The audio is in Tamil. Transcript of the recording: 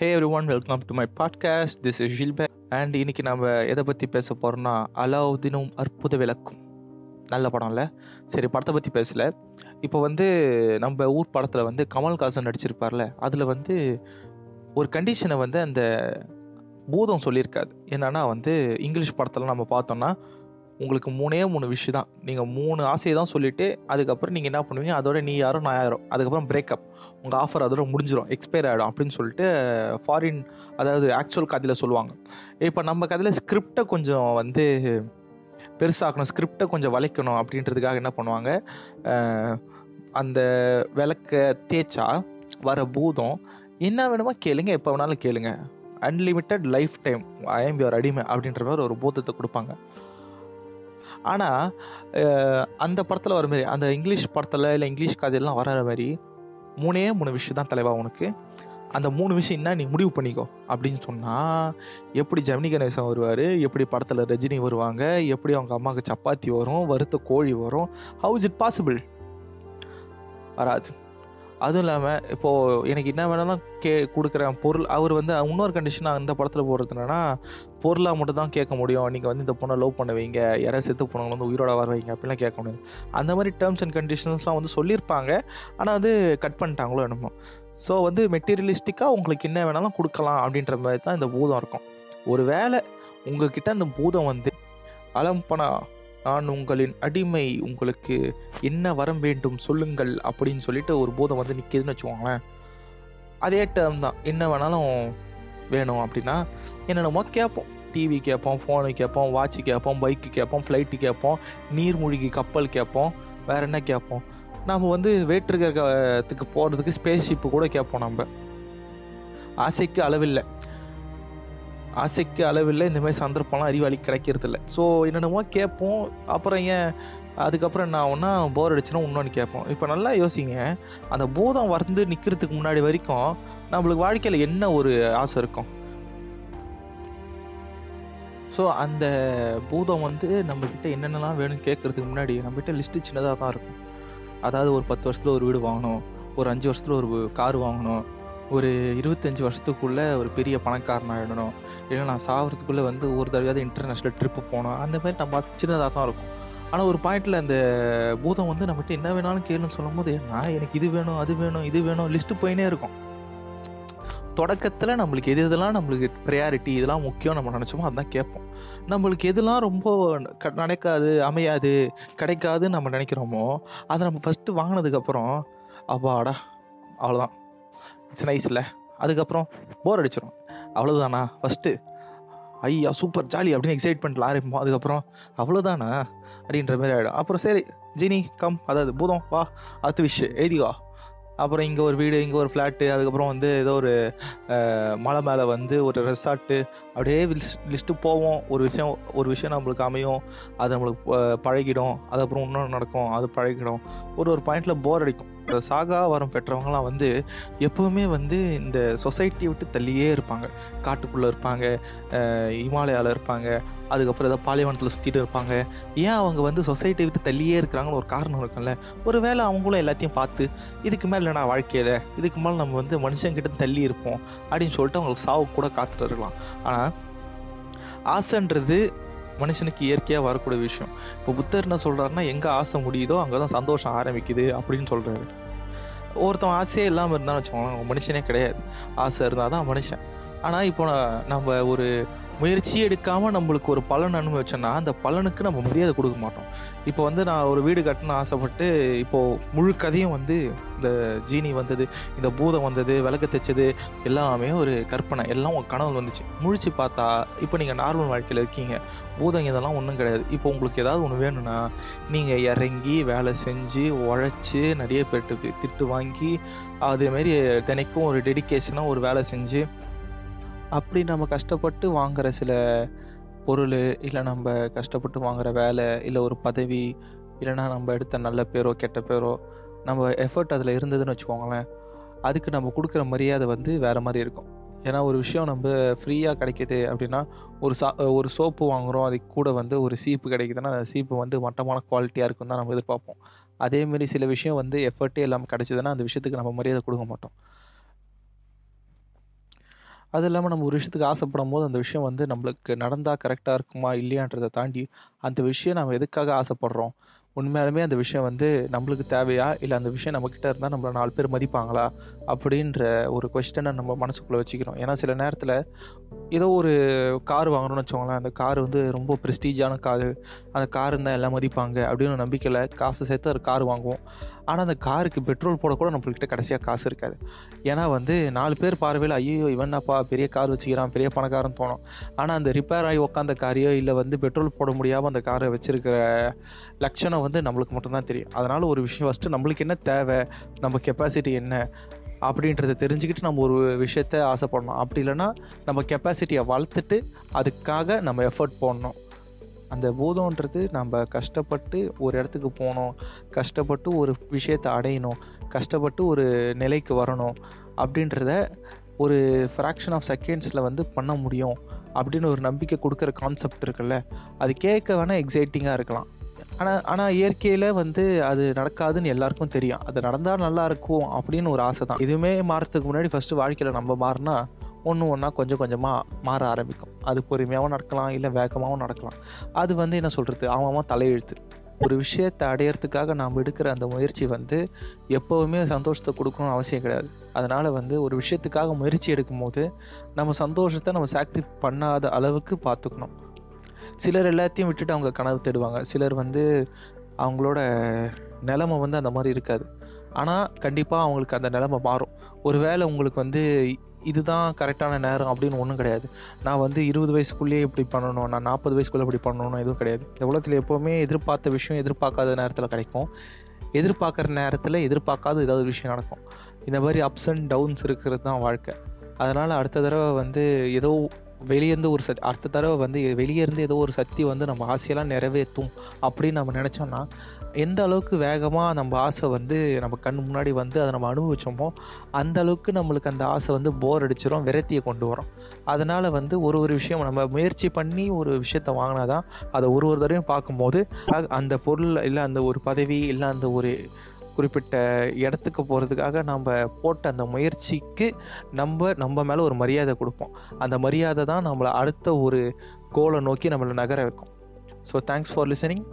Hey everyone welcome to my podcast this is Shilpe and இன்றைக்கி நம்ம எதை பற்றி பேச போகிறோம்னா அலாவுதீனும் அற்புத விளக்கும். நல்ல படம் இல்லை சரி படத்தை பற்றி பேசலை. இப்போ வந்து நம்ம ஊர் படத்தில் வந்து கமல்ஹாசன் நடிச்சிருப்பார்ல. அதில் வந்து ஒரு கண்டிஷனை வந்து அந்த பூதம் சொல்லியிருக்காது. என்னென்னா வந்து இங்கிலீஷ் படத்தில் நம்ம பார்த்தோம்னா உங்களுக்கு மூணே மூணு விஷயம் தான். நீங்கள் மூணு ஆசையை தான் சொல்லிவிட்டு அதுக்கப்புறம் நீங்கள் என்ன பண்ணுவீங்க? அதோட நீ யாரோ நான் யாரும். அதுக்கப்புறம் பிரேக்கப் உங்கள் ஆஃபர் அதோட முடிஞ்சிடும் எக்ஸ்பயர் ஆகிடும் அப்படின்னு சொல்லிட்டு ஃபாரின் அதாவது ஆக்சுவல் கதையில் சொல்லுவாங்க. இப்போ நம்ம கதையில் ஸ்கிரிப்டை கொஞ்சம் வந்து பெருசாக்கணும் ஸ்கிரிப்டை கொஞ்சம் வளைக்கணும் அப்படின்றதுக்காக என்ன பண்ணுவாங்க? அந்த விளக்க தேய்ச்சா வர பூதம் என்ன வேணுமோ கேளுங்க எப்போ வேணாலும் கேளுங்க. Unlimited lifetime I'm your அடிமை அப்படின்ற மாதிரி ஒரு பூதத்தை கொடுப்பாங்க. ஆனால் அந்த படத்தில் வர மாதிரி அந்த இங்கிலீஷ் படத்தில் இல்லை இங்கிலீஷ் கதையெல்லாம் வர மாதிரி மூணே மூணு விஷயம் தான் தலைவா உனக்கு. அந்த மூணு விஷயம் என்ன நீ முடிவு பண்ணிக்கோ அப்படின்னு சொன்னால் எப்படி ஜெமினி கணேசன் வருவார் எப்படி படத்தில் ரஜினி வருவாங்க எப்படி அவங்க அம்மாவுக்கு சப்பாத்தி வரும் வறுத்த கோழி வரும் ஹவு இஸ் இட் பாசிபிள் வராது. அதுவும் இல்லாமல் இப்போது எனக்கு என்ன வேணாலும் கே கொடுக்குறேன் பொருள் அவர் வந்து இன்னொரு கண்டிஷன் அந்த படத்தில் போடுறது என்னன்னா பொருளாக மட்டும் தான் கேட்க முடியும். நீங்கள் வந்து இந்த பொண்ணை லவ் பண்ண வைங்க. யாராவது செத்து போனவங்க வந்து உயிரோட வர வைங்க. அப்படிலாம் கேட்க முடியாது. அந்த மாதிரி டேர்ம்ஸ் அண்ட் கண்டிஷன்ஸ்லாம் வந்து சொல்லியிருப்பாங்க. ஆனால் வந்து கட் பண்ணிட்டாங்களோ என்னமோ. ஸோ வந்து மெட்டீரியலிஸ்டிக்காக உங்களுக்கு என்ன வேணாலும் கொடுக்கலாம் அப்படின்ற மாதிரி தான் இந்த பூதம் இருக்கும். ஒரு வேளை உங்ககிட்ட அந்த பூதம் வந்து அலம்பனா நான் உங்களின் அடிமை உங்களுக்கு என்ன வரம் வேண்டும் சொல்லுங்கள் அப்படின்னு சொல்லிட்டு ஒரு பூதம் வந்து நிற்கிதுன்னு வச்சுக்கோங்களேன். அதே டேர்ம் தான். என்ன வேணாலும் வேணும் அப்படின்னா என்னென்னமோ கேட்போம். டிவி கேட்போம் ஃபோனு கேட்போம் வாட்ச் கேட்போம் பைக்கு கேட்போம் ஃப்ளைட்டு கேட்போம் நீர்மூழ்கி கப்பல் கேட்போம் வேற என்ன கேட்போம்? நம்ம வந்து வேற்றுக்கிறதுக்கு போகிறதுக்கு ஸ்பேஸ் ஷிப்பு கூட கேட்போம் நம்ம. ஆசைக்கு அளவில்லை. ஆசைக்கு அளவில்லை இந்த மாதிரி சந்தர்ப்பம்லாம் அறிவாளி கிடைக்கிறதில்ல. ஸோ என்னென்னமோ கேட்போம் அப்புறம் ஏன் அதுக்கப்புறம் என்ன ஆகும்னா போர் அடிச்சுன்னா இன்னொன்று கேட்போம். இப்போ நல்லா யோசிங்க அந்த பூதம் வந்து நிற்கிறதுக்கு முன்னாடி வரைக்கும் நம்மளுக்கு வாழ்க்கையில் என்ன ஒரு ஆசை இருக்கும்? ஸோ அந்த பூதம் வந்து நம்மக்கிட்ட என்னென்னலாம் வேணும்னு கேட்கறதுக்கு முன்னாடி நம்மகிட்ட லிஸ்ட்டு சின்னதாக தான் இருக்கும். அதாவது ஒரு பத்து வருஷத்தில் ஒரு வீடு வாங்கணும் ஒரு அஞ்சு வருஷத்தில் ஒரு கார் வாங்கணும் ஒரு இருபத்தஞ்சி வருஷத்துக்குள்ளே ஒரு பெரிய பணக்காரன் ஆகிடணும் இல்லை நான் சாகிறதுக்குள்ளே வந்து ஒரு தடவையாவது இன்டர்நேஷ்னல் ட்ரிப்பு போகணும். அந்த மாதிரி நம்ம சின்னதாக தான் இருக்கும். ஆனால் ஒரு பாயிண்டில் அந்த பூதம் வந்து நம்மகிட்ட என்ன வேணாலும் கேளுன்னு சொல்லும் போது நான் எனக்கு இது வேணும் அது வேணும் இது வேணும் லிஸ்ட்டு போயினே இருக்கும். தொடக்கத்தில் நம்மளுக்கு எது எதெல்லாம் நம்மளுக்கு ப்ரையாரிட்டி இதெல்லாம் முக்கியம் நம்ம நினச்சோமோ அதுதான் கேட்போம். நம்மளுக்கு எதெல்லாம் ரொம்ப க- நடக்காது அமையாது கிடைக்காதுன்னு நம்ம நினைக்கிறோமோ அதை நம்ம ஃபஸ்ட்டு வாங்கினதுக்கப்புறம் அப்பாடா அவ்வளோதான் இட்ஸ் நைஸில் அதுக்கப்புறம் போர் அடிச்சிடும் அவ்வளோதானா ஃபஸ்ட்டு ஐயா சூப்பர் ஜாலி அப்படின்னு எக்ஸைட்மெண்ட்டில் ஆரம்பிப்போம் அதுக்கப்புறம் அவ்வளோதானா அப்படின்ற மாதிரி ஆகிடும் அப்புறம் சரி ஜினி கம் அதாவது பூதம் வா. அடுத்த எழுதி எழுதிவா அப்புறம் இங்கே ஒரு வீடு இங்கே ஒரு ஃப்ளாட்டு அதுக்கப்புறம் வந்து ஏதோ ஒரு மலை மேலே வந்து ஒரு ரெசார்ட்டு அப்படியே லிஸ்ட்டு போவோம். ஒரு விஷயம் ஒரு விஷயம் நம்மளுக்கு அமையும். அது நம்மளுக்கு பழகிடும். அதுக்கப்புறம் இன்னொன்று நடக்கும். அது பழகிடும். ஒரு ஒரு பாயிண்டில் போர் அடிக்கும். இந்த சாகா வரம் பெற்றவங்களாம் வந்து எப்போவுமே வந்து இந்த சொசைட்டியை விட்டு தள்ளியே இருப்பாங்க. காட்டுக்குள்ளே இருப்பாங்க. இமாலயாவில் இருப்பாங்க. அதுக்கப்புறம் ஏதாவது பாலைவனத்தில் சுற்றிட்டு இருப்பாங்க. ஏன் அவங்க வந்து சொசைட்டியை விட்டு தள்ளியே இருக்கிறாங்கன்னு ஒரு காரணம் இருக்கும்ல? ஒரு வேளை அவங்களும் எல்லாத்தையும் பார்த்து இதுக்கு மேலே நான் வாழ்க்கையில். இதுக்கு மேலே நம்ம வந்து மனுஷங்கிட்ட தள்ளி இருப்போம். அப்படின்னு சொல்லிட்டு அவங்களுக்கு சாவு கூட காத்துட்டு இருக்கலாம். ஆனால் ஆசைன்றது மனுஷனுக்கு இயற்கையாக வரக்கூடிய விஷயம். இப்போ புத்தர் என்ன சொல்கிறாருன்னா எங்கே ஆசை முடியுதோ அங்கே தான் சந்தோஷம் ஆரம்பிக்குது அப்படின்னு சொல்கிறாரு ஒருத்தன் ஆசையே இல்லாமல் இருந்தான்னு வச்சுக்கோங்களேன் மனுஷனே கிடையாது. ஆசை இருந்தால் தான் மனுஷன். ஆனால் இப்போ நம்ம ஒரு முயற்சி எடுக்காமல் நம்மளுக்கு ஒரு பலன் அனுபவிச்சோன்னா அந்த பலனுக்கு நம்ம மரியாதை கொடுக்க மாட்டோம். இப்போ வந்து நான் ஒரு வீடு கட்டணும்னு ஆசைப்பட்டு இப்போது முழு கதையும் வந்து இந்த ஜீனி வந்தது இந்த பூதம் வந்தது விளக்கு தைச்சது எல்லாமே ஒரு கற்பனை. எல்லாம் உங்கள் கனவு வந்துச்சு. முழிச்சு பார்த்தா இப்போ நீங்கள் நார்மல் வாழ்க்கையில் இருக்கீங்க. பூதம் இதெல்லாம் ஒன்றும் கிடையாது. இப்போ உங்களுக்கு ஏதாவது ஒன்று வேணும்னா நீங்கள் இறங்கி வேலை செஞ்சு உழைச்சி நிறைய பேர்ட்டு திட்டு வாங்கி அதேமாரி தினைக்கும் ஒரு டெடிகேஷனாக ஒரு வேலை செஞ்சு அப்படி நம்ம கஷ்டப்பட்டு வாங்குற சில பொருள் இல்லை நம்ம கஷ்டப்பட்டு வாங்குற வேலை இல்லை ஒரு பதவி இல்லைன்னா நம்ம எடுத்த நல்ல பேரோ கெட்ட பேரோ நம்ம எஃபர்ட் அதில் இருந்ததுன்னு வச்சுக்கோங்களேன் அதுக்கு நம்ம கொடுக்குற மரியாதை வந்து வேறு மாதிரி இருக்கும். ஏன்னா ஒரு விஷயம் நம்ம ஃப்ரீயாக கிடைக்கிது அப்படின்னா ஒரு சா ஒரு சோப்பு வாங்குகிறோம் அதுக்கு கூட வந்து ஒரு சீப்பு கிடைக்குதுன்னா அந்த சீப்பு வந்து மட்டமான குவாலிட்டியாக இருக்கும் தான் நம்ம எதிர்பார்ப்போம். அதேமாரி சில விஷயம் வந்து எஃபர்ட்டே இல்லாமல் கிடச்சிதுன்னா அந்த விஷயத்துக்கு நம்ம மரியாதை கொடுக்க மாட்டோம். அது இல்லாமல் நம்ம ஒரு விஷயத்துக்கு ஆசைப்படும் போது அந்த விஷயம் வந்து நம்மளுக்கு நடந்தால் கரெக்டாக இருக்குமா இல்லையான்றதை தாண்டி அந்த விஷயம் நம்ம எதுக்காக ஆசைப்படுறோம்? உண்மையாலுமே அந்த விஷயம் வந்து நம்மளுக்கு தேவையா? இல்லை அந்த விஷயம் நம்மக்கிட்ட இருந்தால் நம்மளை நாலு பேர் மதிப்பாங்களா? அப்படின்ற ஒரு கொஸ்டனை நம்ம மனசுக்குள்ளே வச்சுக்கிறோம். ஏன்னா சில நேரத்தில் ஏதோ ஒரு கார் வாங்கணும்னு வச்சுக்கோங்களேன். அந்த கார் வந்து ரொம்ப ப்ரெஸ்டீஜான காரு அந்த கார் இருந்தால் எல்லாம் மதிப்பாங்க அப்படின்னு நம்பிக்கையில் காசு சேர்த்து ஒரு கார் வாங்குவோம். ஆனால் அந்த காருக்கு பெட்ரோல் போட கூட நம்மள்கிட்ட கடைசியாக காசு இருக்காது. ஏன்னா வந்து நாலு பேர் பார்வையில் ஐயோ இவனாப்பா பெரிய கார் வச்சுக்கிறான் பெரிய பணக்காரன் தோணும் ஆனால் அந்த ரிப்பேர் ஆகி உட்காந்த காரையோ இல்லை வந்து பெட்ரோல் போட முடியாமல் அந்த காரை வச்சுருக்கிற லட்சணம் வந்து நம்மளுக்கு மட்டும்தான் தெரியும். அதனால் ஒரு விஷயம் ஃபஸ்ட்டு நம்மளுக்கு என்ன தேவை? நம்ம கெப்பாசிட்டி என்ன? அப்படின்றத தெரிஞ்சுக்கிட்டு நம்ம ஒரு விஷயத்த ஆசைப்படணும். அப்படி இல்லைன்னா நம்ம கெப்பாசிட்டியை வளர்த்துட்டு அதுக்காக நம்ம எஃபர்ட் போடணும். அந்த பூதம்ன்றது நம்ம கஷ்டப்பட்டு ஒரு இடத்துக்கு போகணும் கஷ்டப்பட்டு ஒரு விஷயத்தை அடையணும் கஷ்டப்பட்டு ஒரு நிலைக்கு வரணும் அப்படின்றத ஒரு ஃப்ராக்ஷன் ஆஃப் செகண்ட்ஸில் வந்து பண்ண முடியும் அப்படின்னு ஒரு நம்பிக்கை கொடுக்குற கான்செப்ட் இருக்குல்ல. அது கேட்க வேணால் எக்ஸைட்டிங்காக இருக்கலாம். ஆனால் ஆனால் இயற்கையில் வந்து அது நடக்காதுன்னு எல்லாருக்கும் தெரியும். அது நடந்தால் நல்லா இருக்கும் அப்படின்னு ஒரு ஆசை தான். இதுவுமே மாறத்துக்கு முன்னாடி ஃபஸ்ட்டு வாழ்க்கையில் நம்ம மாறினா ஒன்று ஒன்றா கொஞ்சம் கொஞ்சமாக மாற ஆரம்பிக்கும். அது பொறுமையாகவும் நடக்கலாம் இல்லை வேகமாகவும் நடக்கலாம். அது வந்து என்ன சொல்கிறது அவன் தலையெழுத்து. ஒரு விஷயத்தை அடையிறதுக்காக நாம் எடுக்கிற அந்த முயற்சி வந்து எப்போவுமே சந்தோஷத்தை கொடுக்கணும்னு அவசியம் கிடையாது. அதனால் வந்து ஒரு விஷயத்துக்காக முயற்சி எடுக்கும்போது நம்ம சந்தோஷத்தை நம்ம சாக்ரி பண்ணாத அளவுக்கு பார்த்துக்கணும். சிலர் எல்லாத்தையும் விட்டுட்டு அவங்க கனவு தேடுவாங்க. சிலர் வந்து அவங்களோட நிலமை வந்து அந்த மாதிரி இருக்காது. ஆனால் கண்டிப்பாக அவங்களுக்கு அந்த நிலமை மாறும். ஒருவேளை உங்களுக்கு வந்து இதுதான் கரெக்டான நேரம் அப்படின்னு ஒன்றும் கிடையாது. நான் வந்து இருபது வயசுக்குள்ளேயே இப்படி பண்ணணும் நான் நாற்பது வயசுக்குள்ளே இப்படி பண்ணணும் எதுவும் கிடையாது. இந்த உலகத்தில் எப்போவுமே எதிர்பார்த்த விஷயம் எதிர்பார்க்காத நேரத்தில் கிடைக்கும். எதிர்பார்க்குற நேரத்தில் எதிர்பார்க்காத ஏதாவது விஷயம் நடக்கும். இந்த மாதிரி அப்ஸ் அண்ட் டவுன்ஸ் இருக்கிறது தான் வாழ்க்கை. அதனால் அடுத்த தடவை வந்து ஏதோ வெளியேருந்து ஒரு சத் அடுத்த தடவை வந்து வெளியேருந்து ஏதோ ஒரு சக்தி வந்து நம்ம ஆசையெல்லாம் நிறைவேற்றும் அப்படின்னு நம்ம நினச்சோன்னா எந்த அளவுக்கு வேகமாக நம்ம ஆசை வந்து நம்ம கண் முன்னாடி வந்து அதை நம்ம அனுபவிச்சோமோ அந்த அளவுக்கு நம்மளுக்கு அந்த ஆசை வந்து போர் அடிச்சிடும் விரத்தியை கொண்டு வரும். அதனால் வந்து ஒரு ஒரு விஷயம் நம்ம முயற்சி பண்ணி ஒரு விஷயத்தை வாங்கினா தான் அதை ஒரு ஒரு தடவையும் பார்க்கும்போது அந்த பொருள் இல்லை அந்த ஒரு பதவி இல்லை அந்த ஒரு குறிப்பிட்ட இடத்துக்கு போகிறதுக்காக நம்ம போட்ட அந்த முயற்சிக்கு நம்ம நம்ம மேலே ஒரு மரியாதை கொடுப்போம். அந்த மரியாதை தான் நம்மளை அடுத்த ஒரு கோலை நோக்கி நம்மளை நகர வைக்கும். So thanks for listening